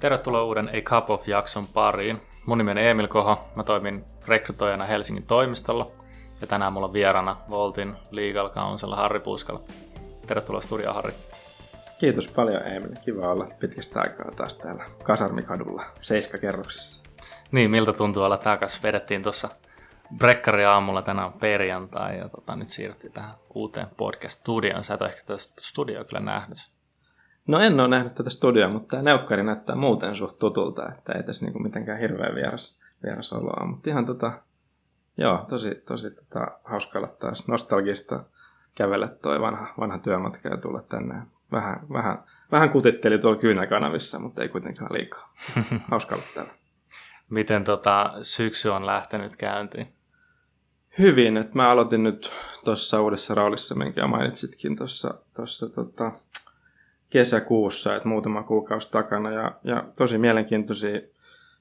Tervetuloa uuden A Cup of jakson pariin. Mun nimi on Emil Koho, mä toimin rekrytoijana Helsingin toimistolla ja tänään mulla on vierana Voltin Legal Counsel Harri Puskala. Tervetuloa studioon Harri. Kiitos paljon Emil, kiva olla pitkästä aikaa taas täällä Kasarmikadulla seiskakerroksessa. Niin, miltä tuntuu olla takas? Vedettiin tuossa brekkari aamulla tänään perjantai ja tota, nyt siirryttiin tähän uuteen podcast-studioon. Sä et ehkä tästä studioa kyllä nähnyt. No en ole nähnyt tätä studioa, mutta tämä neukkari näyttää muuten suht tutulta, että ei tässä niinku mitenkään hirveän vieras, vieras oloa. Mutta ihan tota, joo, tosi, tosi tota, hauska olla taas nostalgista kävellä toi vanha, vanha työmatka ja tulla tänne. Vähän, vähän, vähän kutitteli tuolla kyynäkanavissa, mutta ei kuitenkaan liikaa. Hauska olla täällä. Miten tota, syksy on lähtenyt käyntiin? Hyvin, että mä aloitin nyt tuossa uudessa roolissa, minkä mainitsitkin tuossa tota, kesäkuussa, että muutama kuukausi takana ja, ja tosi mielenkiintoisia,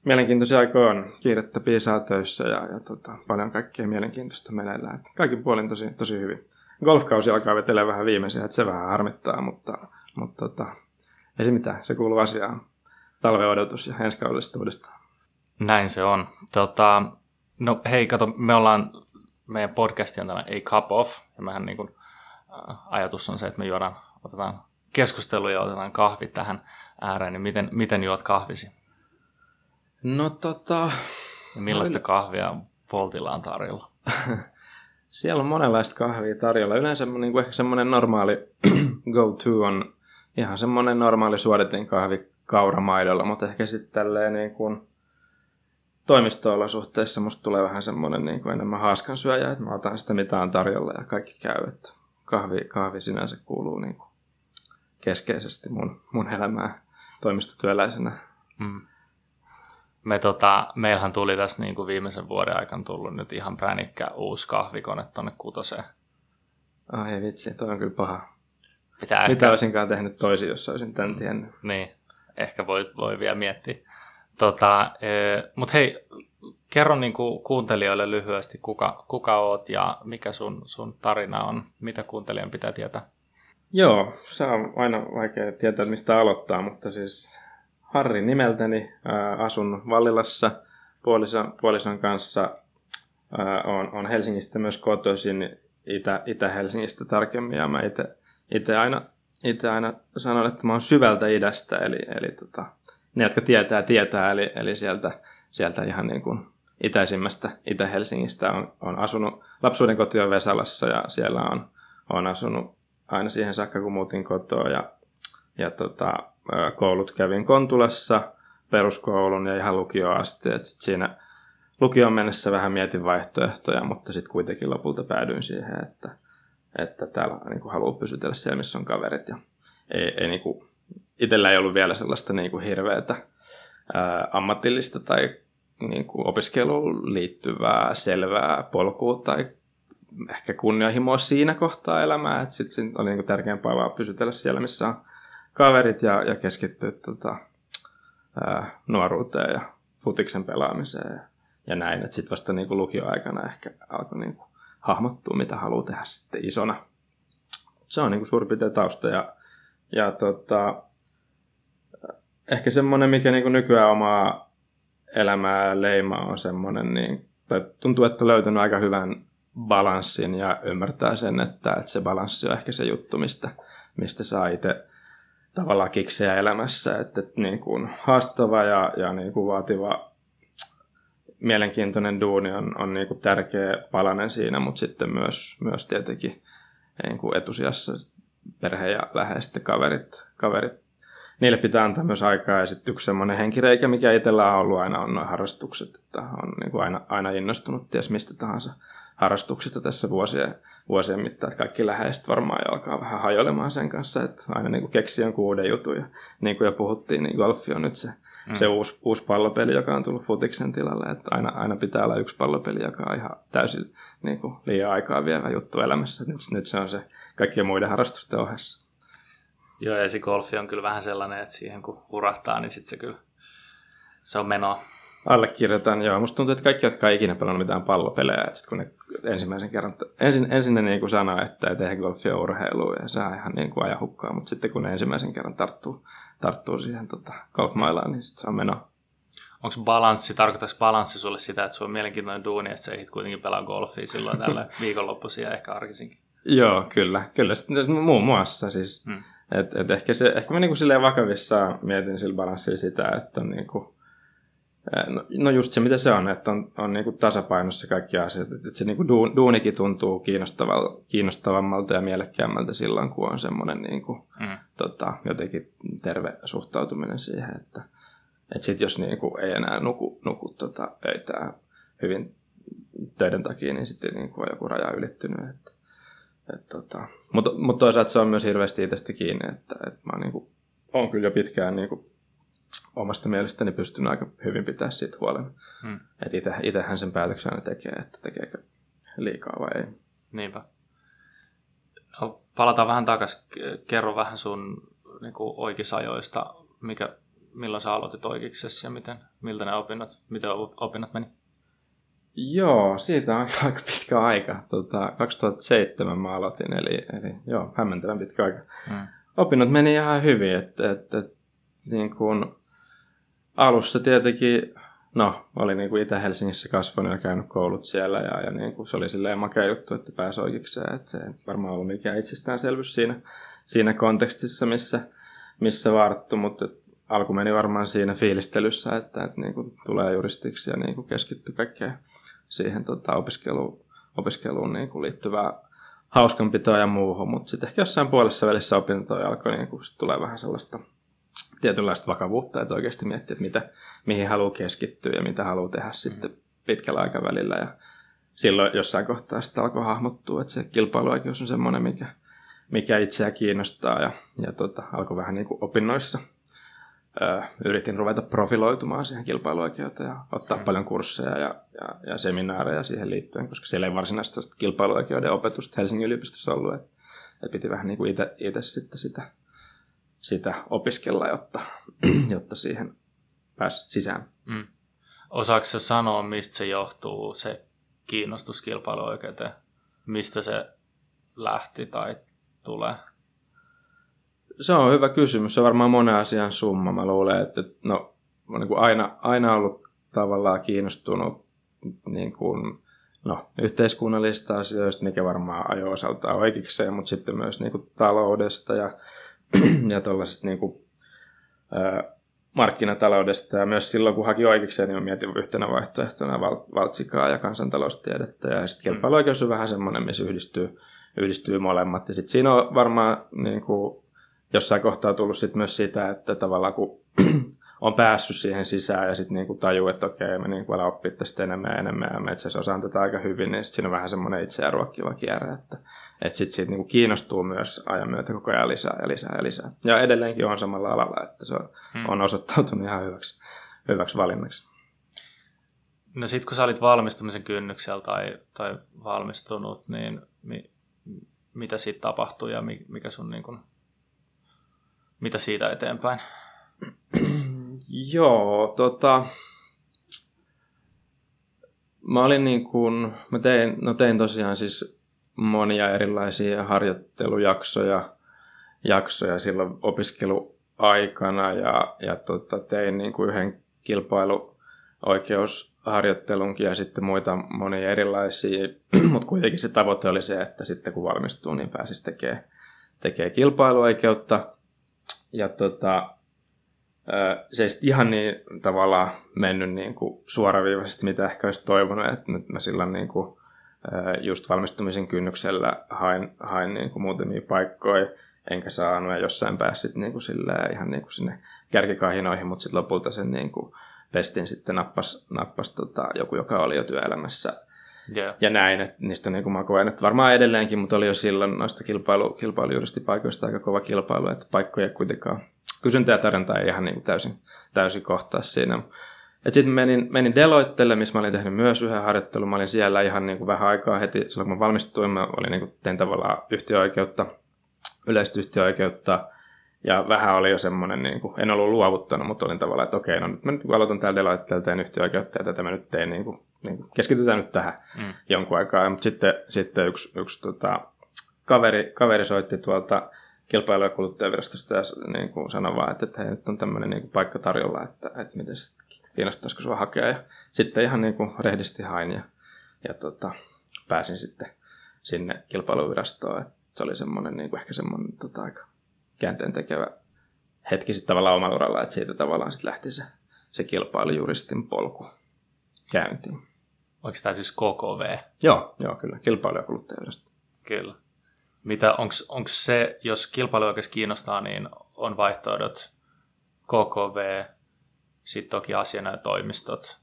mielenkiintoisia aikoja on. Kiirettä piisaa töissä ja, ja tota, paljon kaikkea mielenkiintoista meneillään. Kaikin puolin tosi, tosi hyvin. Golfkausi alkaa vetellä vähän viimeisiä, että se vähän harmittaa, mutta, mutta tota, ei se mitään, se kuuluu asiaan. Talven odotus ja ensi kaudesta uudestaan. Näin se on. Tota, no hei, kato, me ollaan, meidän podcasti on tällainen A Cup Off, ja mehän niin kuin, äh, ajatus on se, että me juodaan, otetaan keskustelu ja otetaan kahvit tähän ääreen, niin miten, miten juot kahvisi? No tota... Ja millaista kahvia Voltilla on tarjolla? Siellä on monenlaista kahvia tarjolla. Yleensä niin kuin ehkä semmoinen normaali go-to on ihan semmoinen normaali suodatin kahvi kauramaidolla, mutta ehkä sitten tälleen niin kuin toimisto-olosuhteissa musta tulee vähän semmoinen niin kuin enemmän haaskan syöjä, että mä otan sitä mitä on tarjolla ja kaikki käy. Että kahvi, kahvi sinänsä kuuluu niin kuin keskeisesti mun, mun elämää toimistotyöläisenä. Mm. Me tota, meillähän tuli tässä niin kuin viimeisen vuoden aikana tullut nyt ihan pränikkä uusi kahvikone tuonne kutoseen. Ai vitsi, toi on kyllä paha. Pitää Mitä ehkä... olisinkaan tehnyt toisin, jos olisin tämän mm, tiennyt. Niin, ehkä voi, voi vielä miettiä. Tota, e, Mutta hei, kerro niin kuin kuuntelijoille lyhyesti, kuka, kuka oot ja mikä sun, sun tarina on, mitä kuuntelijan pitää tietää. Joo, se on aina vaikea tietää, mistä aloittaa, mutta siis Harri nimeltäni, ää, asun Vallilassa. Puolison, puolison kanssa, ää, on, on Helsingistä myös kotoisin, Itä, Itä-Helsingistä tarkemmin, ja mä itse aina, ite aina sanon, että mä oon syvältä idästä, eli, eli tota, ne, jotka tietää, tietää, eli, eli sieltä, sieltä ihan niin kuin itäisimmästä Itä-Helsingistä on, on asunut. Lapsuuden koti on Vesalassa, ja siellä on, on asunut aina siihen saakka, kun muutin kotoa ja, ja tota, koulut kävin Kontulassa, peruskoulun ja ihan lukioon asti. Et sit siinä lukioon mennessä vähän mietin vaihtoehtoja, mutta sitten kuitenkin lopulta päädyin siihen, että, että täällä niin kuin haluaa pysytellä siellä, missä on kaverit. Ja ei, ei niin kuin, itsellä ei ollut vielä sellaista niin kuin hirveätä ää, ammatillista tai niin kuin opiskeluun liittyvää selvää polkua tai ehkä kunnianhimoa siinä kohtaa elämää, että sitten oli niinku tärkeämpää vaan pysytellä siellä, missä on kaverit ja, ja keskittyä tota, ää, nuoruuteen ja futiksen pelaamiseen ja, ja näin. Että sitten vasta niinku lukioaikana ehkä alkoi niinku hahmottua, mitä haluaa tehdä sitten isona. Se on niinku suurin piirtein tausta ja, ja tota, ehkä semmoinen, mikä niinku nykyään omaa elämää leimaa on semmoinen, niin, tai tuntuu, että löytänyt aika hyvän balanssin ja ymmärtää sen, että, että se balanssi on ehkä se juttu, mistä, mistä saa itse tavallaan kiksejä elämässä. Että, että niin kuin haastava ja, ja niin kuin vaativa mielenkiintoinen duuni on, on niin kuin tärkeä palanen siinä, mutta sitten myös, myös tietenkin niin kuin etusijassa perhe ja läheiset kaverit, kaverit niille pitää antaa myös aikaa. Ja sitten yksi semmoinen henkireikä, mikä itsellä on ollut aina, on noin harrastukset. Että on niin kuin aina, aina innostunut ties mistä tahansa harrastuksista tässä vuosien, vuosien mittaan, että kaikki läheiset varmaan jo alkaa vähän hajoilemaan sen kanssa, että aina niin keksii jonkun uuden jutun ja niin kuin jo puhuttiin, niin golfi on nyt se, mm. se uusi, uusi pallopeli, joka on tullut futiksen tilalle, että aina, aina pitää olla yksi pallopeli, joka on ihan täysin niin kuin liian aikaa vievä juttu elämässä, nyt, nyt se on se kaikkien muiden harrastusten ohessa. Joo, ja se golfi on kyllä vähän sellainen, että siihen kun hurahtaa, niin sitten se kyllä, se on menoa. Allekirjoitan, joo. Musta tuntuu, että kaikki, jotka ei ikinä pelannut mitään pallopelejä, että sit kun ne ensimmäisen kerran, ensin, ensin ne niin kuin sanoo, että ei tehdä golfia urheilua ja se on ihan niin kuin ajahukkaa, mutta sitten kun ne ensimmäisen kerran tarttuu, tarttuu siihen tota, golfmailaan, niin sitten se on meno. Onko balanssi, tarkoittaako balanssi sulle sitä, että sulla on mielenkiintoinen duuni, että sä ehdit kuitenkin pelaa golfia silloin tällä viikonloppuisin ja ehkä arkisinkin? Joo, kyllä. Kyllä, sitten muun muassa siis. Hmm. Et, et ehkä, se, ehkä mä niinku silleen vakavissaan mietin sillä balanssilla sitä, että on niinku, no, no just se mitä se on, että on, on niinku tasapainossa kaikki asiat. Että se niinku duunikin tuntuu kiinnostavammalta ja mielekkäämmältä silloin, kun on semmoinen niinku, hmm. tota, jotenkin terve suhtautuminen siihen, että et sit jos niinku ei enää nuku, nuku tota, öitä hyvin töiden takia, niin sitten niinku on joku raja ylittynyt. Että tota, mutta, mutta toisaalta se on myös hirveästi itsestä kiinni, että, että mä niinku, olen kyllä jo pitkään niinku, omasta mielestäni pystynyt aika hyvin pitää siitä huolen. Hmm. Että itse, itsehän sen päätöksen aina tekee, että tekeekö liikaa vai ei. Niinpä. No, palataan vähän takaisin. Kerro vähän sun niin kuin oikeisajoista, mikä, milloin sä aloitit oikeiksessa ja miten, miltä ne opinnot, miten opinnot meni? Joo, siitä on aika pitkä aika. Tota, 2007 mä aloitin, eli, eli joo, hämmentävän pitkä aika. Mm. Opinnot meni ihan hyvin, että et, et, niin alussa tietenkin, no, oli niin kuin Itä-Helsingissä kasvanut ja käynyt koulut siellä, ja, ja niin kuin se oli silleen makea juttu, että pääsi oikeikseen, että se ei varmaan ollut mikään itsestäänselvyys siinä, siinä kontekstissa, missä, missä varttu, mutta alku meni varmaan siinä fiilistelyssä, että, että niin kuin tulee juristiksi ja niin kuin keskitty kaikkeen siihen tota, opiskeluun, opiskeluun niin kuin liittyvää hauskanpitoa ja muuhun, mutta sitten ehkä jossain puolessa välissä opintoja alkoi niin kuin, tulee vähän sellaista tietynlaista vakavuutta, että oikeasti miettiä, että mitä, mihin haluaa keskittyä ja mitä haluaa tehdä sitten pitkällä aikavälillä. Ja silloin jossain kohtaa sitten alkoi hahmottua, että se kilpailuoikeus on semmoinen, mikä, mikä itseä kiinnostaa ja, ja tota, alkoi vähän niin kuin opinnoissa – yritin ruveta profiloitumaan siihen kilpailuoikeuteen ja ottaa mm. paljon kursseja ja, ja, ja seminaareja siihen liittyen, koska siellä ei varsinaista kilpailuoikeuden opetusta Helsingin yliopistossa ollut, että et piti vähän niin kuin itse sitten sitä, sitä opiskella, jotta, jotta siihen pääsi sisään. Mm. Osaatko sanoa, mistä se johtuu, se kiinnostus kilpailuoikeuteen? Mistä se lähti tai tulee? se on hyvä kysymys. Se on varmaan monen asian summa. Mä luulen, että no, mä niin kuin aina, aina ollut tavallaan kiinnostunut niin kuin, no, yhteiskunnallisista asioista, mikä varmaan ajo osaltaan oikeikseen, mutta sitten myös niin kuin taloudesta ja, ja tuollaisesta niin kuin, markkinataloudesta. Ja myös silloin, kun haki oikeikseen, niin mietin yhtenä vaihtoehtona val- valtsikaa ja kansantaloustiedettä. Ja sitten kilpailuoikeus on vähän semmoinen, missä yhdistyy, yhdistyy molemmat. Ja sitten siinä on varmaan niin kuin, jossain kohtaa tullut sit myös sitä, että tavallaan kun on päässyt siihen sisään ja sitten niinku tajuu, että okei, mä niinku alan oppia tästä enemmän ja enemmän ja mä itse asiassa osaan tätä aika hyvin, niin sitten siinä on vähän semmoinen itseään ruokkiva kierre, että, että sitten siitä niinku kiinnostuu myös ajan myötä koko ajan lisää ja lisää ja lisää. Ja edelleenkin on samalla alalla, että se on, hmm. on osoittautunut ihan hyväksi, hyväksi valinnaksi. No sitten kun sä olit valmistumisen kynnyksellä tai, tai valmistunut, niin mi, mitä siitä tapahtui ja mikä sun niin kun mitä siitä eteenpäin? Joo, tota... Mä olin niin kuin, mä tein, no tein tosiaan siis monia erilaisia harjoittelujaksoja jaksoja silloin opiskeluaikana ja, ja tota, tein niin kuin yhden kilpailuoikeusharjoittelunkin ja sitten muita monia erilaisia, mutta kuitenkin se tavoite oli se, että sitten kun valmistuu, niin pääsisi tekemään tekee kilpailuoikeutta. Ja tota, se ei ihan niin tavallaan mennyt niin kuin suoraviivaisesti, mitä ehkä olisi toivonut, että nyt mä silloin niin kuin, just valmistumisen kynnyksellä hain, hain niin kuin muutamia paikkoja, enkä saanut ja jossain päässyt niin kuin ihan niin kuin sinne kärkikahinoihin, mutta sitten lopulta sen niin kuin pestin sitten nappas, nappas tota, joku, joka oli jo työelämässä Yeah. Ja näin, että niistä niin kuin mä koen, että varmaan edelleenkin, mutta oli jo silloin noista kilpailu, kilpailujuristipaikoista aika kova kilpailu, että paikkoja kuitenkaan kysyntä ja tarjonta ei ihan niin kuin täysin, täysin kohtaa siinä. Sitten menin, menin Deloittelle, missä mä olin tehnyt myös yhden harjoittelun. Mä olin siellä ihan niin kuin vähän aikaa heti, silloin kun mä valmistuin, mä olin niin kuin, tein tavallaan yhtiöoikeutta, yleistä yhtiöoikeutta, ja vähän oli jo semmoinen, niin kuin, en ollut luovuttanut, mutta olin tavallaan, että okei, no nyt mä nyt aloitan täällä Deloitteelta teen yhtiöoikeutta ja tätä mä nyt teen, niin kuin, niin kuin, keskitytään nyt tähän mm. jonkun aikaa. Mutta sitten, sitten yksi, yksi tota, kaveri, kaveri soitti tuolta kilpailu- ja kuluttajavirastosta ja niin kuin sanoi vaan, että, että hei, nyt on tämmöinen niin kuin paikka tarjolla, että, että miten kiinnostaisiko sua hakea. Ja sitten ihan niin kuin rehdisti hain ja, ja tota, pääsin sitten sinne kilpailuvirastoon. Että se oli semmoinen niin kuin ehkä semmoinen tota, aika käänteen tekevä hetki sitten tavallaan omalla uralla, että siitä tavallaan sitten lähti se, se kilpailujuristin polku käyntiin. Onko tämä siis KKV? Joo, joo kyllä, kilpailu- ja kuluttajavirasto. Kyllä. Mitä, onko se, jos kilpailuoikeus kiinnostaa, niin on vaihtoehdot KKV, sitten toki asianajotoimistot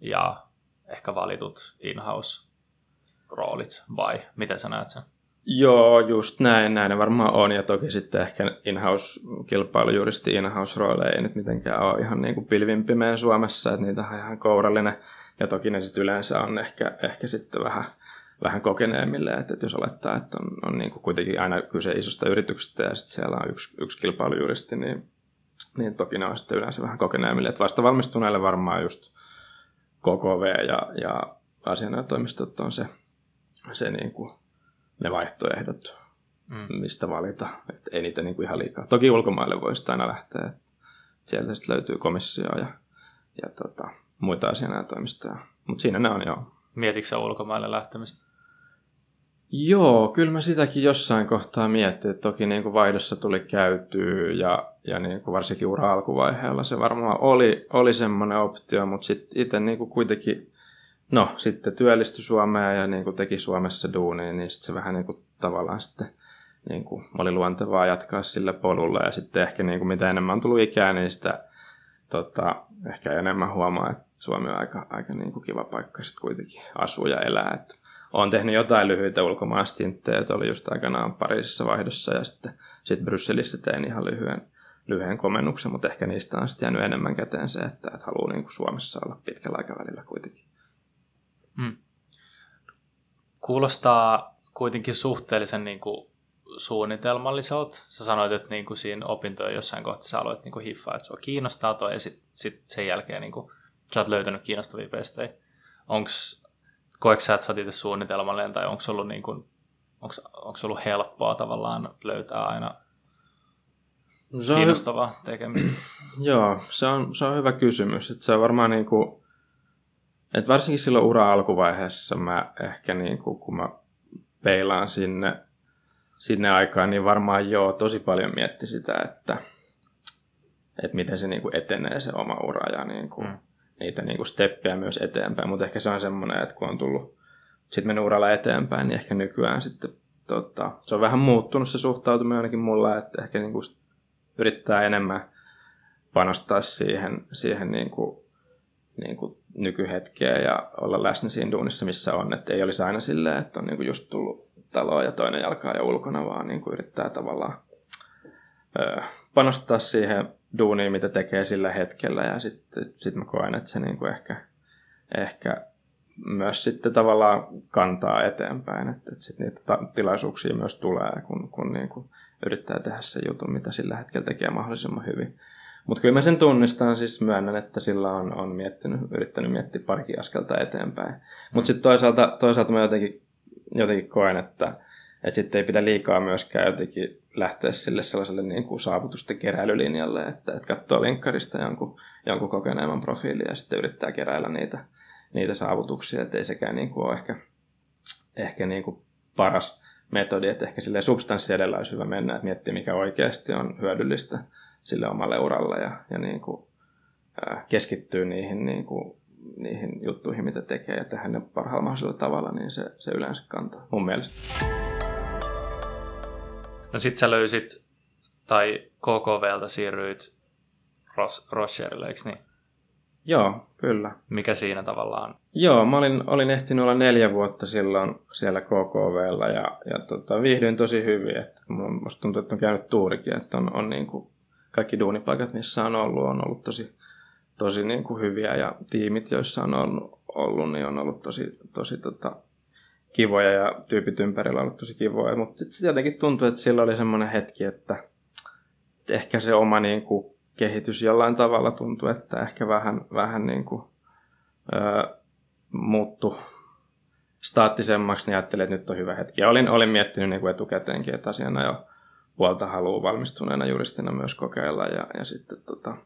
ja ehkä valitut in-house roolit, vai miten sä näet sen? Joo, just näin, näin ne varmaan on. Ja toki sitten ehkä in-house-kilpailujuristi in-house-rooleja ei nyt mitenkään ole ihan niin kuin pilvin Suomessa, että niitä on ihan kourallinen. Ja toki ne sitten yleensä on ehkä, ehkä sitten vähän, vähän kokeneemmille, että, että jos olettaa, että on, on niin kuin kuitenkin aina kyse isosta yrityksestä ja sitten siellä on yksi, yksi kilpailujuristi, niin, niin toki ne on sitten yleensä vähän kokeneemmille. Että vasta valmistuneille varmaan just KKV ja, ja asianajotoimistot on se, se niin kuin ne vaihtoehdot, mm. mistä valita. Et ei niitä niin kuin ihan liikaa. Toki ulkomaille voisi aina lähteä. Sieltä sitten löytyy komissio ja, ja tota, muita asianajotoimistoja. Mutta siinä ne on jo. Mietitkö ulkomaille lähtemistä? Joo, kyllä mä sitäkin jossain kohtaa mietin, että toki niin kuin vaihdossa tuli käytyä ja, ja niin kuin varsinkin ura alkuvaiheella se varmaan oli, oli semmoinen optio, mutta sitten itse niin kuin kuitenkin no sitten työllistyi Suomeen ja niin kuin teki Suomessa duunia, niin sitten se vähän niin kuin tavallaan sitten niin kuin oli luontevaa jatkaa sillä polulla ja sitten ehkä niin kuin mitä enemmän on tullut ikää, niin sitä tota, ehkä enemmän huomaa, että Suomi on aika, aika niin kuin kiva paikka sitten kuitenkin asua ja elää. Että olen tehnyt jotain lyhyitä ulkomaastinttejä, että oli just aikanaan Pariisissa vaihdossa ja sitten sit Brysselissä tein ihan lyhyen, lyhyen komennuksen, mutta ehkä niistä on sitten jäänyt enemmän käteen se, että, että haluaa niin kuin Suomessa olla pitkällä aikavälillä kuitenkin. Mm. Kuulostaa kuitenkin suhteellisen niin kuin suunnitelmalliselta. Sä sanoit, että niin kuin siinä opintojen jossain kohtaa sä aloit niin kuin hiffaa, että sua kiinnostaa toi, ja sitten sit sen jälkeen niin kuin, sä oot löytänyt kiinnostavia pestejä. Onks, koetko sä, että sä oot itse suunnitelmallinen, tai onko ollut, niin kuin, onks, onks ollut helppoa tavallaan löytää aina no se kiinnostavaa hy- tekemistä? Joo, se on, se on hyvä kysymys. Että se on varmaan niin kuin, et varsinkin silloin ura alkuvaiheessa mä ehkä niin kuin, kun mä peilaan sinne, sinne aikaan, niin varmaan joo, tosi paljon mietti sitä, että, että miten se niin kuin etenee se oma ura ja niin kuin, mm. Niitä niin kuin steppejä myös eteenpäin. Mutta ehkä se on semmoinen, että kun on tullut sitten mennyt uralla eteenpäin, niin ehkä nykyään sitten tota, se on vähän muuttunut se suhtautuminen ainakin mulla, että ehkä niin kuin yrittää enemmän panostaa siihen, siihen niin kuin niin kuin nykyhetkeä ja olla läsnä siinä duunissa, missä on. Että ei olisi aina silleen, että on niin kuin just tullut taloa ja toinen jalkaa jo ulkona, vaan niin kuin yrittää tavallaan ö, panostaa siihen duuniin, mitä tekee sillä hetkellä. Ja sitten sit mä koen, että se niin kuin ehkä, ehkä myös sitten tavallaan kantaa eteenpäin, että, että sit niitä ta- tilaisuuksia myös tulee, kun, kun niin kuin yrittää tehdä se jutun, mitä sillä hetkellä tekee mahdollisimman hyvin. Mutta kyllä mä sen tunnistan, siis myönnän, että sillä on, on miettinyt, yrittänyt miettiä parikin askelta eteenpäin. Mutta sitten toisaalta, toisaalta mä jotenkin, jotenkin koen, että, että sitten ei pidä liikaa myöskään jotenkin lähteä sille sellaiselle niin kuin saavutusten keräilylinjalle, että, että katsoo linkkarista jonkun, jonkun kokeneemman profiilin ja sitten yrittää keräillä niitä, niitä saavutuksia, että ei sekään niin kuin ole ehkä, ehkä niin kuin paras metodi, että ehkä sille substanssi edellä olisi hyvä mennä, että miettiä mikä oikeasti on hyödyllistä sille omalle uralle ja, ja niin kuin, keskittyy niihin, niin kuin, niihin juttuihin, mitä tekee ja tehdä ne parhaalla mahdollisella tavalla, niin se, se yleensä kantaa mun mielestä. No sit sä löysit, tai KKVltä siirryit Ros- Rocherille, eikö niin? Joo, kyllä. Mikä siinä tavallaan? Joo, mä olin, olin ehtinyt olla neljä vuotta silloin siellä KKVllä ja, ja tota, viihdyin tosi hyvin. Että musta tuntuu, että on käynyt tuurikin, että on, on niin kuin kaikki duunipaikat, missä on ollut, on ollut tosi, tosi niin kuin hyviä ja tiimit, joissa on ollut, ollut niin on ollut tosi, tosi tota, kivoja ja tyypit ympärillä on ollut tosi kivoja. Mutta sitten jotenkin tuntuu, että sillä oli semmoinen hetki, että, ehkä se oma niin kuin, kehitys jollain tavalla tuntui, että ehkä vähän, vähän niin kuin, ö, muuttu staattisemmaksi, niin ajattelin, että nyt on hyvä hetki. Ja olin, olin miettinyt niin kuin etukäteenkin, että asiana jo puolta haluaa valmistuneena juristina myös kokeilla. Ja, ja sitten tota,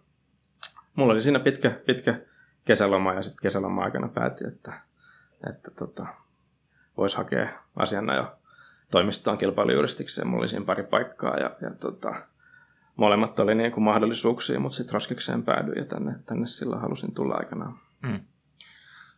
mulla oli siinä pitkä, pitkä kesäloma ja sitten kesäloma aikana päätin, että, että tota, voisi hakea asiana jo toimistoon kilpailujuristikseen. Mulla oli siinä pari paikkaa ja, ja tota, molemmat oli niin kuin mahdollisuuksia, mutta sitten Roskikseen päädyin ja tänne, tänne silloin halusin tulla aikanaan. Mm.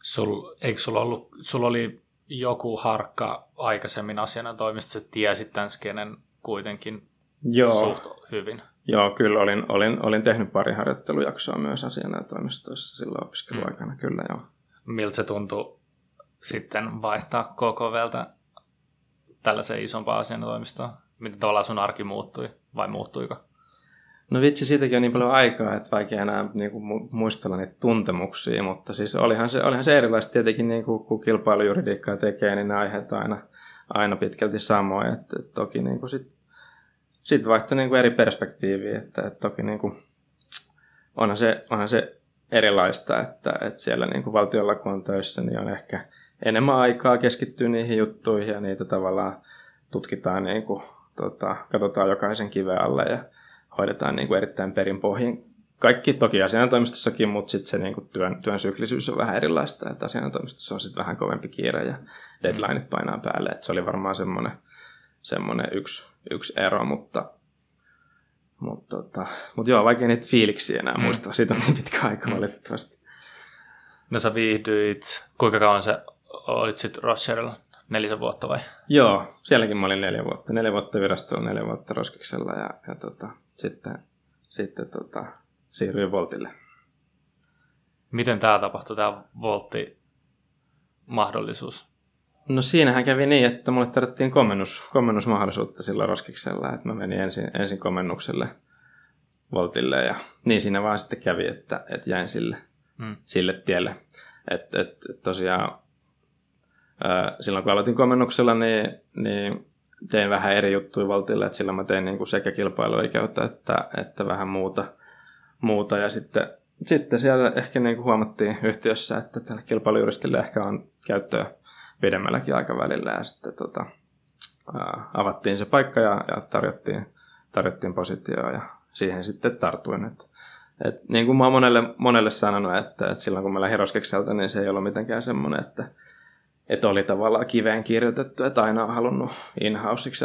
Sul, eikö sulla ollut, sulla oli joku harkka aikaisemmin asiana toimistossa, että tiesit tämän skenen kuitenkin Joo. suht hyvin? Joo, kyllä olin, olin, olin tehnyt pari harjoittelujaksoa myös asiana toimistoissa silloin opiskeluaikana, mm. kyllä joo. Miltä se tuntui sitten vaihtaa KKVltä tällaiseen isompaan asianatoimistoon? Miten tavallaan sun arki muuttui vai muuttuiko? No vitsi, siitäkin on niin paljon aikaa, että vaikea enää niin kuin, muistella niitä tuntemuksia, mutta siis olihan se, olihan se erilaista tietenkin, niin kuin, kun kilpailujuridiikkaa tekee, niin ne aiheet aina, aina pitkälti samoja. Että, että toki niin kuin sit, sit vaihtoi niin kuin eri perspektiiviä, että, että toki niin kuin, onhan, se, onhan se erilaista, että, että siellä niin kuin valtiolla kun on töissä, niin on ehkä enemmän aikaa keskittyä niihin juttuihin ja niitä tavallaan tutkitaan, niin kuin, tota, katsotaan jokaisen kiven alle ja hoidetaan niin kuin erittäin perinpohjin. Kaikki toki asiantoimistossakin, mutta sitten se niin kuin työn, työn syklisyys on vähän erilaista, että asiantoimistossa on sitten vähän kovempi kiire ja deadlineit painaa päälle. että se oli varmaan semmoinen, semmoinen yksi, yksi ero, mutta, mutta, tota, mutta joo, vaikea niitä fiiliksiä enää mm. muistaa. Siitä on niin pitkä aika valitettavasti. No sä viihdyit, kuinka kauan sä olit sitten Rocherilla? Nelisen vuotta vai? Joo, sielläkin mä olin neljä vuotta. Neljä vuotta virastolla, neljä vuotta Roskiksella ja, ja tota, sitten, sitten tota, siirryin Voltille. Miten tämä tapahtui, tämä Voltti mahdollisuus? No siinähän kävi niin, että mulle tarvittiin komennus, komennusmahdollisuutta sillä Roskiksella, että mä menin ensin, ensin komennukselle Voltille ja niin siinä vaan sitten kävi, että, että jäin sille, hmm. sille tielle. Että et, tosiaan silloin kun aloitin komennuksella, niin, niin tein vähän eri juttuja valtille, että silloin mä tein niin kuin sekä kilpailuoikeutta että, että vähän muuta, muuta. ja sitten, sitten siellä ehkä niin kuin huomattiin yhtiössä, että tällä kilpailujuristille ehkä on käyttöä pidemmälläkin aikavälillä ja sitten tota, ää, avattiin se paikka ja, ja tarjottiin, tarjottiin positioa ja siihen sitten tartuin. Et, et, niin kuin mä oon monelle, monelle sanonut, että, että silloin kun mä lähdin Roskekselta, niin se ei ollut mitenkään semmoinen, että että oli tavallaan kiveen kirjoitettu, että aina on halunnut in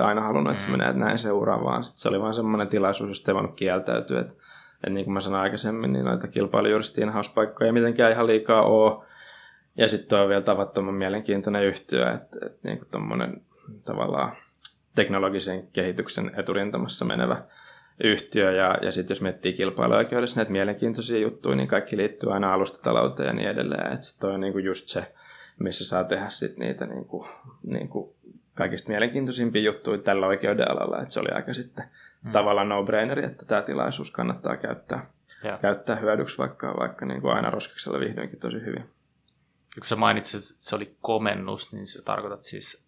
aina halunnut, että se mm. menee näin seuraavaan. Sitten se oli vain semmoinen tilaisuus, josta ei voinut kieltäytyä. Että, että niin kuin mä sanoin aikaisemmin, niin noita kilpailujuristi in paikkoja ei mitenkään ihan liikaa ole. Ja sitten on vielä tavattoman mielenkiintoinen yhtiö, että, että niin kuin tommonen tavallaan teknologisen kehityksen eturintamassa menevä yhtiö. Ja, ja sitten jos miettii kilpailuoikeudessa näitä mielenkiintoisia juttuja, niin kaikki liittyy aina alustatalouteen ja niin edelleen. Että toi on niin kuin just se, missä saa tehdä sit niitä niin kuin, niin kuin kaikista mielenkiintoisimpia juttuja tällä oikeuden alalla. Että se oli aika sitten mm. tavallaan no-braineri, että tämä tilaisuus kannattaa käyttää, ja. käyttää hyödyksi, vaikka, vaikka niin kuin aina roskiksella vihdoinkin tosi hyvin. Ja kun sä mainitsit, että se oli komennus, niin sä tarkoitat siis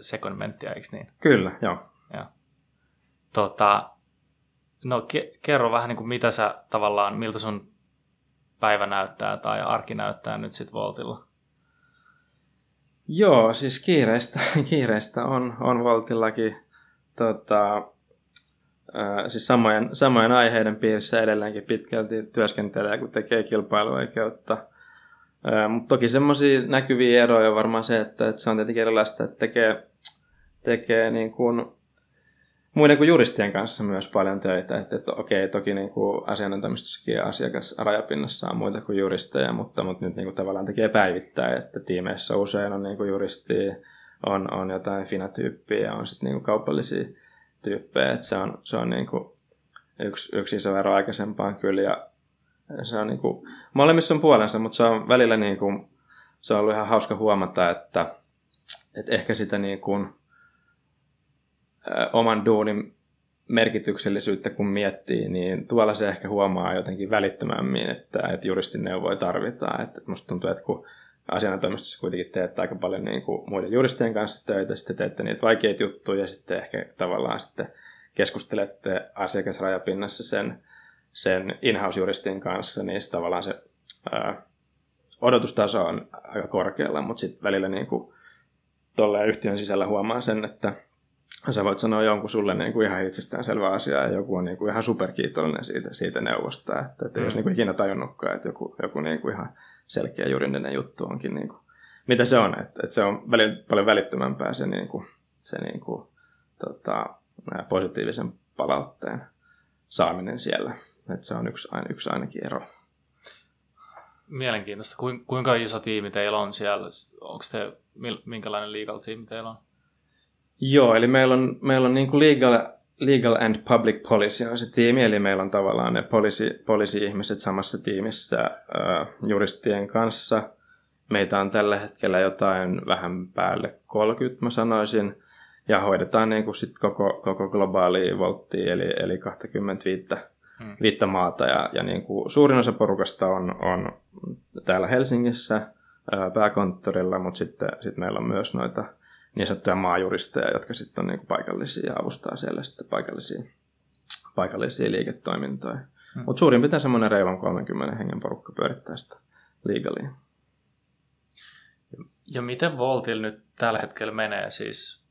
sekonmenttia, eikö niin? Kyllä, joo. Ja. Tota, no ke- kerro vähän, niin kuin mitä sä tavallaan, miltä sun päivä näyttää tai arki näyttää nyt sitten Voltilla? Joo, siis kiireistä, kiireistä on, on Voltillakin tota, ää, siis samojen, samojen aiheiden piirissä edelleenkin pitkälti työskentelee, kun tekee kilpailuoikeutta. Mutta toki semmoisia näkyviä eroja on varmaan se, että, että se on tietenkin erilaista, että tekee, tekee niin kuin muiden kuin juristien kanssa myös paljon töitä. Että, että okei, toki niin kuin asianantamistossakin asiakas rajapinnassa on muita kuin juristeja, mutta, mutta nyt niin kuin tavallaan tekee päivittäin, että tiimeissä usein on niin kuin juristi, on, on jotain finatyyppiä ja on sitten niin kuin kaupallisia tyyppejä. Että se on, se on niin kuin yksi, yksi iso ero aikaisempaan kyllä ja se on niin kuin, molemmissa on puolensa, mutta se on välillä niin kuin, se on ollut ihan hauska huomata, että, että ehkä sitä niin kuin, oman duunin merkityksellisyyttä kun miettii, niin tuolla se ehkä huomaa jotenkin välittömämmin, että, että juristin neuvoja tarvitaan. Että musta tuntuu, että kun asianajotoimistossa kuitenkin teette aika paljon niin kuin muiden juristien kanssa töitä, sitten teette niitä vaikeita juttuja ja sitten ehkä tavallaan sitten keskustelette asiakasrajapinnassa sen, sen in-house-juristin kanssa, niin tavallaan se ää, odotustaso on aika korkealla, mutta sitten välillä niin kuin, yhtiön sisällä huomaa sen, että sä voit sanoa jonkun sulle niin kuin ihan itsestäänselvä asia ja joku on niin kuin ihan superkiitollinen siitä, siitä neuvosta. Että, että mm. jos niin kuin ikinä tajunnutkaan, että joku, joku niin kuin ihan selkeä juridinen juttu onkin, niin kuin, mitä se on. Että, että se on väli, paljon välittömämpää se, niin kuin, se niin kuin, tota, positiivisen palautteen saaminen siellä. Että se on yksi, yksi ainakin ero. Mielenkiintoista. Kuinka iso tiimi teillä on siellä? Onko te, minkälainen legal tiimi teillä on? Joo, eli meillä on, meillä on niin kuin legal, legal and public policy on se tiimi, eli meillä on tavallaan ne poliisi, poliisi-ihmiset samassa tiimissä äh, juristien kanssa. Meitä on tällä hetkellä jotain vähän päälle 30, mä sanoisin, ja hoidetaan niin kuin sit koko, koko globaali voltti, eli, eli 25 hmm. viittä maata, ja, ja niin kuin suurin osa porukasta on, on täällä Helsingissä äh, pääkonttorilla, mutta sitten sit meillä on myös noita niin sanottuja maajuristeja, jotka sitten on niin kuin paikallisia ja avustaa siellä sitten paikallisia, paikallisia liiketoimintoja. Hmm. Mutta suurin piirtein semmoinen reilun 30 hengen porukka pyörittää sitä liigalia. Ja miten Voltil nyt tällä hetkellä menee? Siis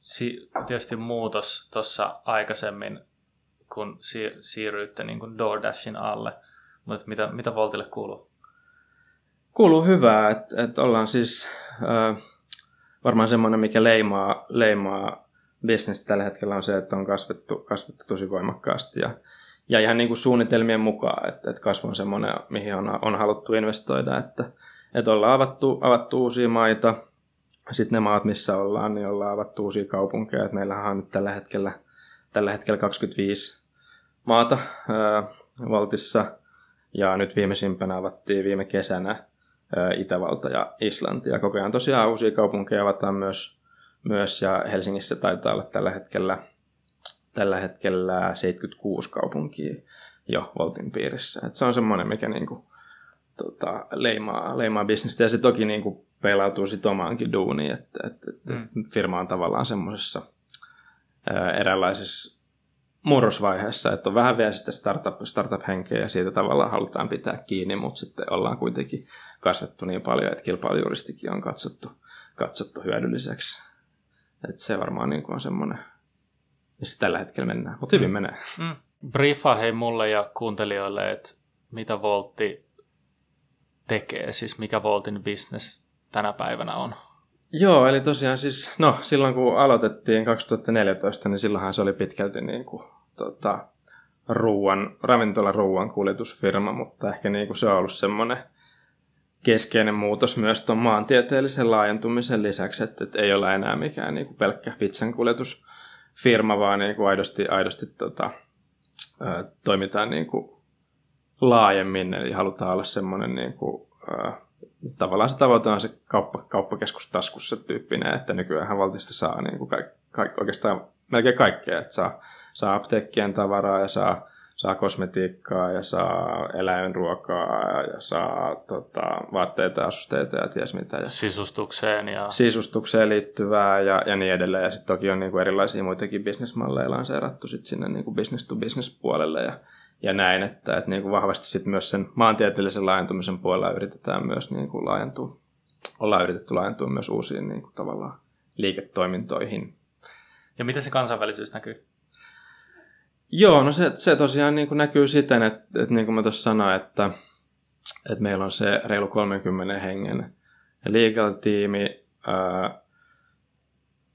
si- tietysti muutos tuossa aikaisemmin, kun si- siirryitte niin kuin DoorDashin alle, mutta mitä, mitä Voltille kuuluu? Kuuluu hyvää, että, että ollaan siis... Äh, varmaan semmoinen, mikä leimaa, leimaa bisnestä tällä hetkellä on se, että on kasvettu, kasvettu tosi voimakkaasti ja, ja ihan niin kuin suunnitelmien mukaan, että, että kasvu on semmoinen, mihin on, on haluttu investoida, että, että ollaan avattu, avattu uusia maita, sitten ne maat, missä ollaan, niin ollaan avattu uusia kaupunkeja, että meillähän on nyt tällä hetkellä, tällä hetkellä 25 maata ää, Valtissa, ja nyt viimeisimpänä avattiin viime kesänä Itävalta ja Islanti. Ja koko ajan tosiaan uusia kaupunkeja avataan myös, myös ja Helsingissä taitaa olla tällä hetkellä, tällä hetkellä 76 kaupunkia jo Voltin piirissä. Et se on semmoinen, mikä niinku, tota, leimaa, leimaa bisnestä ja se toki niinku peilautuu sitten omaankin duuniin, että et, et, mm. firma on tavallaan semmoisessa eräänlaisessa murrosvaiheessa, että on vähän vielä sitä startup, startup-henkeä ja siitä tavallaan halutaan pitää kiinni, mutta sitten ollaan kuitenkin kasvettu niin paljon, että kilpailujuristikin on katsottu, katsottu hyödylliseksi. Että se varmaan niin kuin on semmoinen, missä tällä hetkellä mennään, mutta hyvin mm. menee. Mm. Briefaa hei mulle ja kuuntelijoille, että mitä Voltti tekee, siis mikä Voltin business tänä päivänä on. Joo, eli tosiaan siis, no silloin kun aloitettiin 2014, niin silloinhan se oli pitkälti niin kuin, tota, ruuan, ravintola ruuan kuljetusfirma, mutta ehkä niin kuin se on ollut semmoinen keskeinen muutos myös tuon maantieteellisen laajentumisen lisäksi, että, että ei ole enää mikään niin kuin pelkkä pizzan kuljetusfirma, vaan niin kuin aidosti, aidosti tota, ä, toimitaan niin kuin laajemmin, eli halutaan olla semmoinen niin kuin, ä, tavallaan se tavoite on se kauppa, kauppakeskus taskussa tyyppinen, että nykyään valtista saa niin kuin kaik, kaik, oikeastaan melkein kaikkea, että saa, saa apteekkien tavaraa ja saa, saa kosmetiikkaa ja saa eläinruokaa ja saa tota, vaatteita, asusteita ja ties mitä. Ja sisustukseen ja... Sisustukseen liittyvää ja, ja niin edelleen. Ja sitten toki on niin kuin erilaisia muitakin bisnesmalleja lanseerattu sit sinne niin kuin business to business puolelle ja ja näin, että, että niin kuin vahvasti sit myös sen maantieteellisen laajentumisen puolella yritetään myös niin kuin laajentua, ollaan yritetty laajentua myös uusiin niin kuin tavallaan liiketoimintoihin. Ja miten se kansainvälisyys näkyy? Joo, no se, se tosiaan niin kuin näkyy siten, että, että niin kuin mä tuossa sanoin, että, että meillä on se reilu 30 hengen legal-tiimi,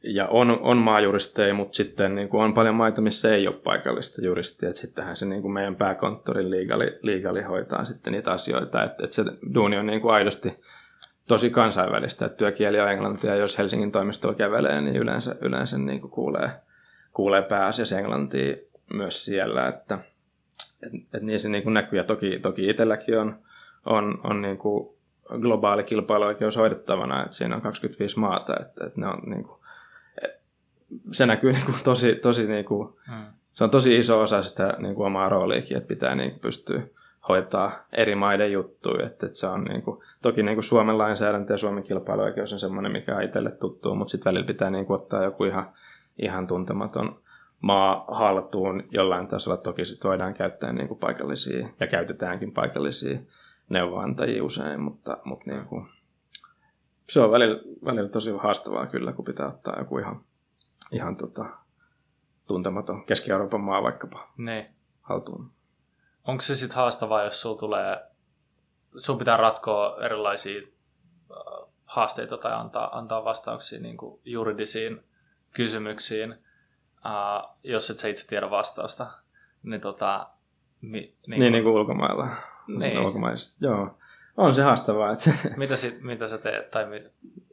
ja on, on maajuristeja, mutta sitten niin kuin on paljon maita, missä ei ole paikallista juristia. Et sittenhän se niin kuin meidän pääkonttorin liigali, liigali hoitaa sitten niitä asioita. Että et se duuni on niin kuin aidosti tosi kansainvälistä. Että työkieli on englantia, jos Helsingin toimisto kävelee, niin yleensä, yleensä niin kuin kuulee, kuulee pääasiassa englantia myös siellä. Että et, et niin se niin kuin näkyy. Ja toki, toki itselläkin on, on, on niin kuin globaali kilpailuoikeus hoidettavana, että siinä on 25 maata, että, että ne on niin kuin se näkyy niin kuin tosi, tosi niin kuin, hmm. se on tosi iso osa sitä niin kuin omaa rooliikin, että pitää niin kuin pystyä hoitaa eri maiden juttuja. Että, että se on niin kuin, toki niin kuin Suomen lainsäädäntö ja Suomen kilpailuoikeus on semmoinen, mikä on itselle tuttuu, mutta sitten välillä pitää niin kuin ottaa joku ihan, ihan tuntematon maa haltuun jollain tasolla. Toki sit voidaan käyttää niin kuin paikallisia ja käytetäänkin paikallisia neuvonantajia usein, mutta, mutta niin kuin, se on välillä, välillä tosi haastavaa kyllä, kun pitää ottaa joku ihan, ihan tota, tuntematon Keski-Euroopan maa vaikkapa Niin. haltuun. Onko se sitten haastavaa, jos sulla tulee, sun pitää ratkoa erilaisia äh, haasteita tai antaa, antaa vastauksia niin kuin juridisiin kysymyksiin, äh, jos et sä itse tiedä vastausta, niin tota... Mi, niin, niin, niin kuin ulkomailla. Niin. Ulkomaissa, joo. On se haastavaa. Että... mitä, sit, mitä sä teet tai mit,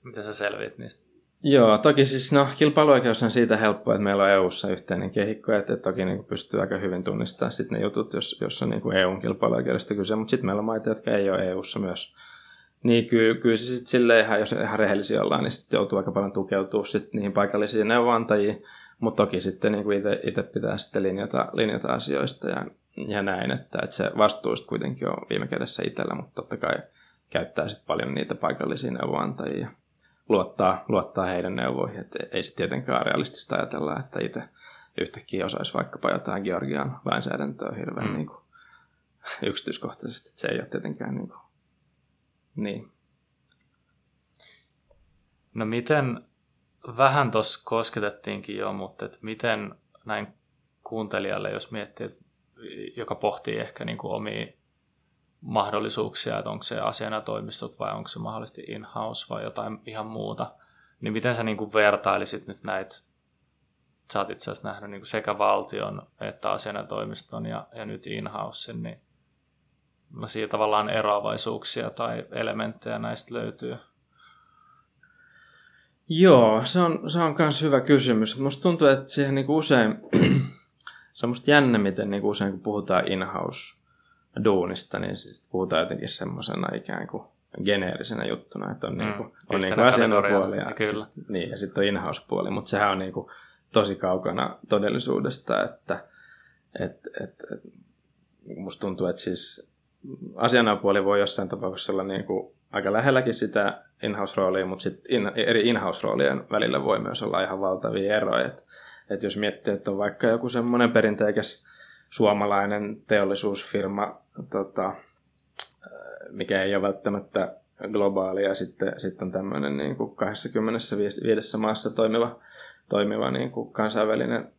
mitä sä selviit niistä? Joo, toki siis no, kilpailuoikeus on siitä helppoa, että meillä on EU-ssa yhteinen kehikko, että toki niin pystyy aika hyvin tunnistamaan sitten ne jutut, jos, jos on niin EUn kilpailuoikeudesta kyse, mutta sitten meillä on maita, jotka ei ole EU-ssa myös. Niin kyllä, kyllä se sitten silleen, ihan, jos ihan rehellisiä ollaan, niin sitten joutuu aika paljon tukeutua sitten niihin paikallisiin neuvonantajiin, mutta toki sitten niin itse pitää sitten linjata, linjata asioista ja, ja näin, että, että se vastuu kuitenkin on viime kädessä itsellä, mutta totta kai käyttää sitten paljon niitä paikallisia neuvonantajia luottaa, luottaa heidän neuvoihin. Että ei se tietenkään realistista ajatella, että itse yhtäkkiä osaisi vaikkapa jotain Georgian lainsäädäntöä hirveän mm. niin kuin, yksityiskohtaisesti. Että se ei ole tietenkään niin, kuin, niin. No miten, vähän tuossa kosketettiinkin jo, mutta että miten näin kuuntelijalle, jos miettii, joka pohtii ehkä niin kuin omia mahdollisuuksia, että onko se asianatoimistot vai onko se mahdollisesti in-house vai jotain ihan muuta, niin miten sä niin kuin vertailisit nyt näitä, sä oot itse asiassa nähnyt niin kuin sekä valtion että asianatoimiston ja, ja nyt in-housen, niin siitä tavallaan eroavaisuuksia tai elementtejä näistä löytyy? Joo, se on, se on myös hyvä kysymys. Musta tuntuu, että siihen niin usein, se on musta jännä, miten niin usein kun puhutaan in-house duunista, niin siis puhutaan jotenkin semmoisena ikään kuin geneerisenä juttuna, että on, mm, niinku, on niinku asianapuoli ja, kyllä. Sit, niin, ja sitten on in-house-puoli, mutta sehän on niinku tosi kaukana todellisuudesta, että et, et, et, musta tuntuu, että siis asianapuoli voi jossain tapauksessa olla niinku aika lähelläkin sitä in-house-roolia, mutta sitten in, eri in-house-roolien välillä voi myös olla ihan valtavia eroja. Että et jos miettii, että on vaikka joku semmoinen perinteikäs suomalainen teollisuusfirma, tota, mikä ei ole välttämättä globaali ja sitten, sitten on tämmöinen niin kuin 25 maassa toimiva, toimiva niin kuin kansainvälinen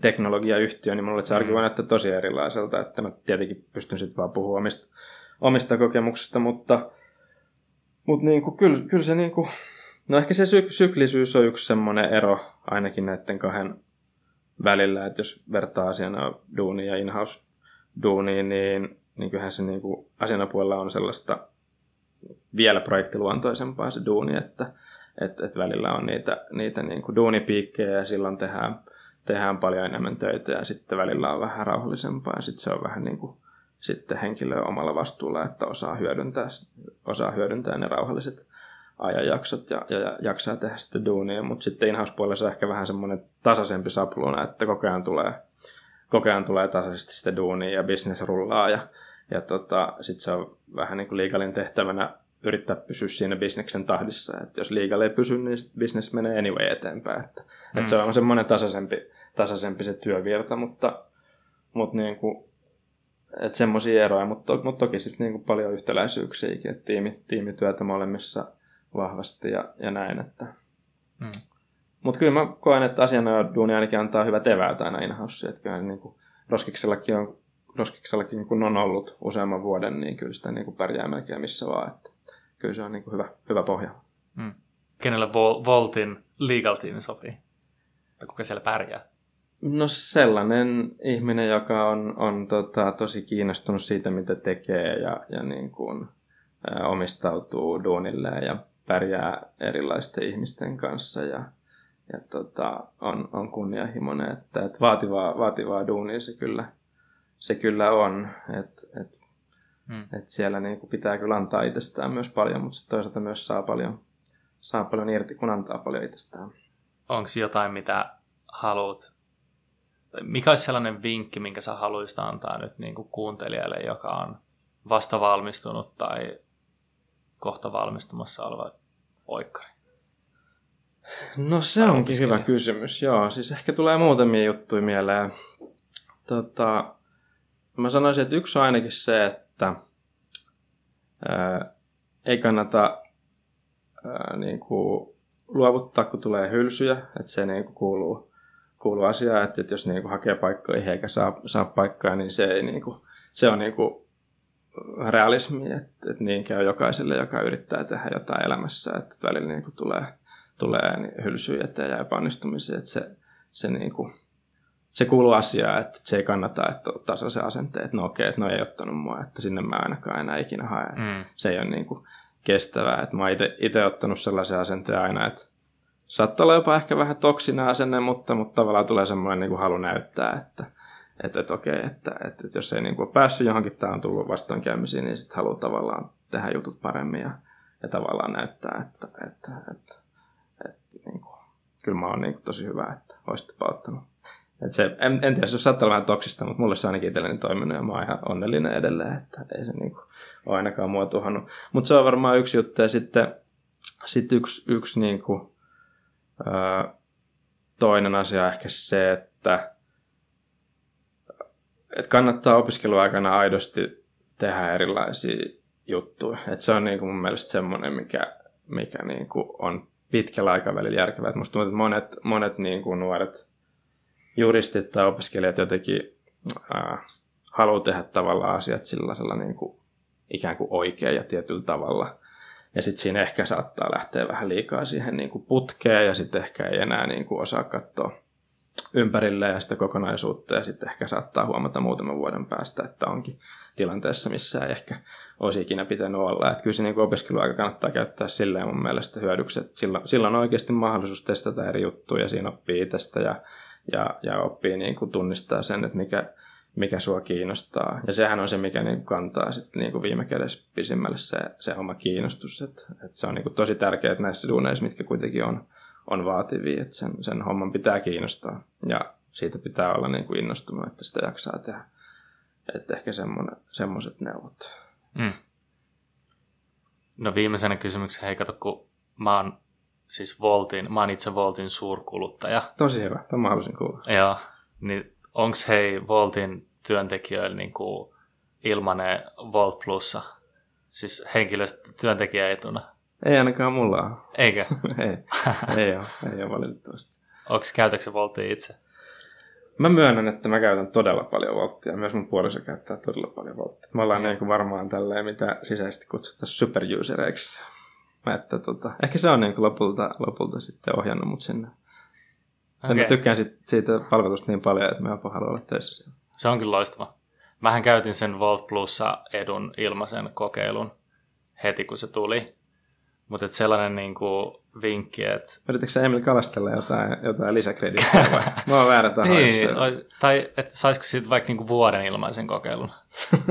teknologiayhtiö, niin mulle se arki mm. voi näyttää tosi erilaiselta, että mä tietenkin pystyn sitten vaan puhumaan omista, omista kokemuksista, mutta, mutta niin kuin, kyllä, kyllä se niin kuin, no ehkä se syk- syklisyys on yksi semmoinen ero ainakin näiden kahden välillä, että jos vertaa asiana duuniin ja in-house duuniin, niin, niin kyllähän se niin kuin asianapuolella on sellaista vielä projektiluontoisempaa se duuni, että et, et välillä on niitä, niitä niin kuin duunipiikkejä ja silloin tehdään, tehdään paljon enemmän töitä ja sitten välillä on vähän rauhallisempaa ja sitten se on vähän niin kuin sitten henkilö omalla vastuulla, että osaa hyödyntää, osaa hyödyntää ne rauhalliset ajanjaksot ja, ja, ja jaksaa tehdä sitä duunia, mutta sitten in-house-puolella on ehkä vähän semmoinen tasaisempi sapluuna, että koko ajan tulee, koko ajan tulee tasaisesti sitä duunia ja business rullaa ja, ja tota, sitten se on vähän niin kuin liikalin tehtävänä yrittää pysyä siinä bisneksen tahdissa. Että jos liikalle ei pysy, niin business menee anyway eteenpäin. Että, mm. että se on semmoinen tasaisempi, tasaisempi se työvirta, mutta, mutta niin kuin, että semmoisia eroja, mutta, to, mutta toki sitten niin kuin paljon yhtäläisyyksiäkin, että tiimi, tiimityötä molemmissa vahvasti ja, ja näin. Että. Mm. Mutta kyllä mä koen, että duuni ainakin antaa hyvät eväät aina in että kyllä niin kuin Roskiksellakin on Roskiksellakin kun on ollut useamman vuoden, niin kyllä sitä niin kuin pärjää melkein missä vaan. Että kyllä se on niin kuin hyvä, hyvä pohja. Mm. Kenelle Vol- Voltin legal team sopii? Tai kuka siellä pärjää? No sellainen ihminen, joka on, on tota, tosi kiinnostunut siitä, mitä tekee ja, ja niin kuin, ä, omistautuu duunille ja pärjää erilaisten ihmisten kanssa ja, ja tota, on, on kunnianhimoinen, että, että vaativaa, vaativaa duunia se kyllä, se kyllä on, että et, hmm. et siellä niin kuin pitää kyllä antaa itsestään myös paljon, mutta toisaalta myös saa paljon, saa paljon irti, kun antaa paljon itsestään. Onko jotain, mitä haluat, mikä olisi sellainen vinkki, minkä sä haluaisit antaa nyt niin kuin kuuntelijalle, joka on vasta valmistunut tai kohta valmistumassa oleva oikkari? No se onkin hyvä kysymys, joo. Siis ehkä tulee muutamia juttuja mieleen. Tota, mä sanoisin, että yksi on ainakin se, että ää, ei kannata ää, niin kuin luovuttaa, kun tulee hylsyjä. Että se niin kuin kuuluu, kuuluu asiaan, että, että jos niin kuin hakee paikkoja eikä saa, saa paikkaa, niin se, ei, niin kuin, se on niin kuin realismi, että, että niin käy jokaiselle, joka yrittää tehdä jotain elämässä, että välillä niin kuin tulee, tulee niin hylsyjä eteen ja epäonnistumisia, että se, se, niin kuin, se kuuluu asiaan, että se ei kannata, että ottaa sellaisen asenteen, että no okei, että no ei ottanut mua, että sinne mä ainakaan enää ikinä hae. Mm. Se ei ole niin kuin kestävää. Että mä oon itse ottanut sellaisen asenteen aina, että saattaa olla jopa ehkä vähän toksinen asenne, mutta, mutta tavallaan tulee semmoinen niin kuin halu näyttää, että, että, että okei, että, että, että jos ei niin kuin ole päässyt johonkin, tämä on tullut vastoinkäymisiin, niin sitten haluaa tavallaan tehdä jutut paremmin ja, ja tavallaan näyttää, että, että, että, että, että niin kuin, kyllä mä oon niin kuin tosi hyvä, että olisit pauttanut. Että se, en, en tiedä, se saattaa olla vähän toksista, mutta mulle se ainakin itselleni toiminut ja mä oon ihan onnellinen edelleen, että ei se niinku ole ainakaan mua tuhannut. Mutta se on varmaan yksi juttu ja sitten sit yksi, yksi niinku, toinen asia ehkä se, että et kannattaa opiskeluaikana aidosti tehdä erilaisia juttuja. Et se on niinku mun mielestä semmoinen, mikä, mikä niinku on pitkällä aikavälillä järkevää. Et musta tuntuu, että monet, monet niinku nuoret juristit tai opiskelijat jotenkin ää, haluaa tehdä tavallaan asiat sillä niin kuin, ikään kuin oikein ja tietyllä tavalla. Ja sitten siinä ehkä saattaa lähteä vähän liikaa siihen niin kuin putkeen ja sitten ehkä ei enää niin kuin osaa katsoa ympärille ja sitä kokonaisuutta ja sitten ehkä saattaa huomata muutaman vuoden päästä, että onkin tilanteessa, missä ei ehkä olisi ikinä pitänyt olla. Että kyllä se niin opiskeluaika kannattaa käyttää silleen mun mielestä hyödyksi, että silloin, silloin on oikeasti mahdollisuus testata eri juttuja, siinä oppii itsestä ja, ja, ja oppii niin kuin tunnistaa sen, että mikä, mikä sua kiinnostaa. Ja sehän on se, mikä niin kantaa sitten niin kuin viime kädessä pisimmälle se, se oma kiinnostus. Että, että se on niin kuin tosi tärkeää näissä duuneissa, mitkä kuitenkin on, on vaativia, että sen, sen homman pitää kiinnostaa. Ja siitä pitää olla niin kuin innostunut, että sitä jaksaa tehdä. Että ehkä semmoiset neuvot. Mm. No viimeisenä kysymyksenä, hei kato, kun mä oon siis Voltin, mä oon itse Voltin suurkuluttaja. Tosi hyvä, tämä mä halusin kuulla. Joo, niin onks hei Voltin työntekijöillä niin kuin ilmanen Volt Plussa, siis henkilöstö työntekijäetuna? Ei ainakaan mulla ole. Eikö? ei, ei ole, ei ole valitettavasti. Onko käytätkö Voltia itse? Mä myönnän, että mä käytän todella paljon volttia. Myös mun puoliso käyttää todella paljon volttia. Me ollaan mm. niin varmaan tälleen, mitä sisäisesti kutsuttaisiin superusereiksi. Että tota, ehkä se on niin lopulta, lopulta sitten ohjannut mut sinne. Okay. Mä tykkään sit, siitä palvelusta niin paljon, että mä jopa haluan olla töissä siellä. Se on kyllä loistava. Mähän käytin sen Volt Plussa edun ilmaisen kokeilun heti, kun se tuli. Mutta sellainen niin kuin vinkki, että... Yritätkö Emil kalastella jotain, jotain lisäkrediittiä vai? Mä oon väärä taho. niin, tai että saisiko siitä vaikka niin kuin vuoden ilmaisen kokeilun?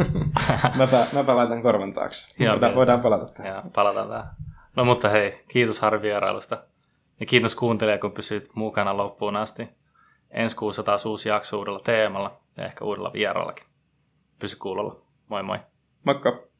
mäpä, mäpä laitan korvan taakse. Joo, voidaan, voidaan palata tähän. Joo, palataan tähän. No mutta hei, kiitos Harvi vierailusta. Ja kiitos kuuntelija, kun pysyit mukana loppuun asti. Ensi kuussa taas uusi jakso uudella teemalla ja ehkä uudella vierallakin. Pysy kuulolla. Moi moi. Moikka.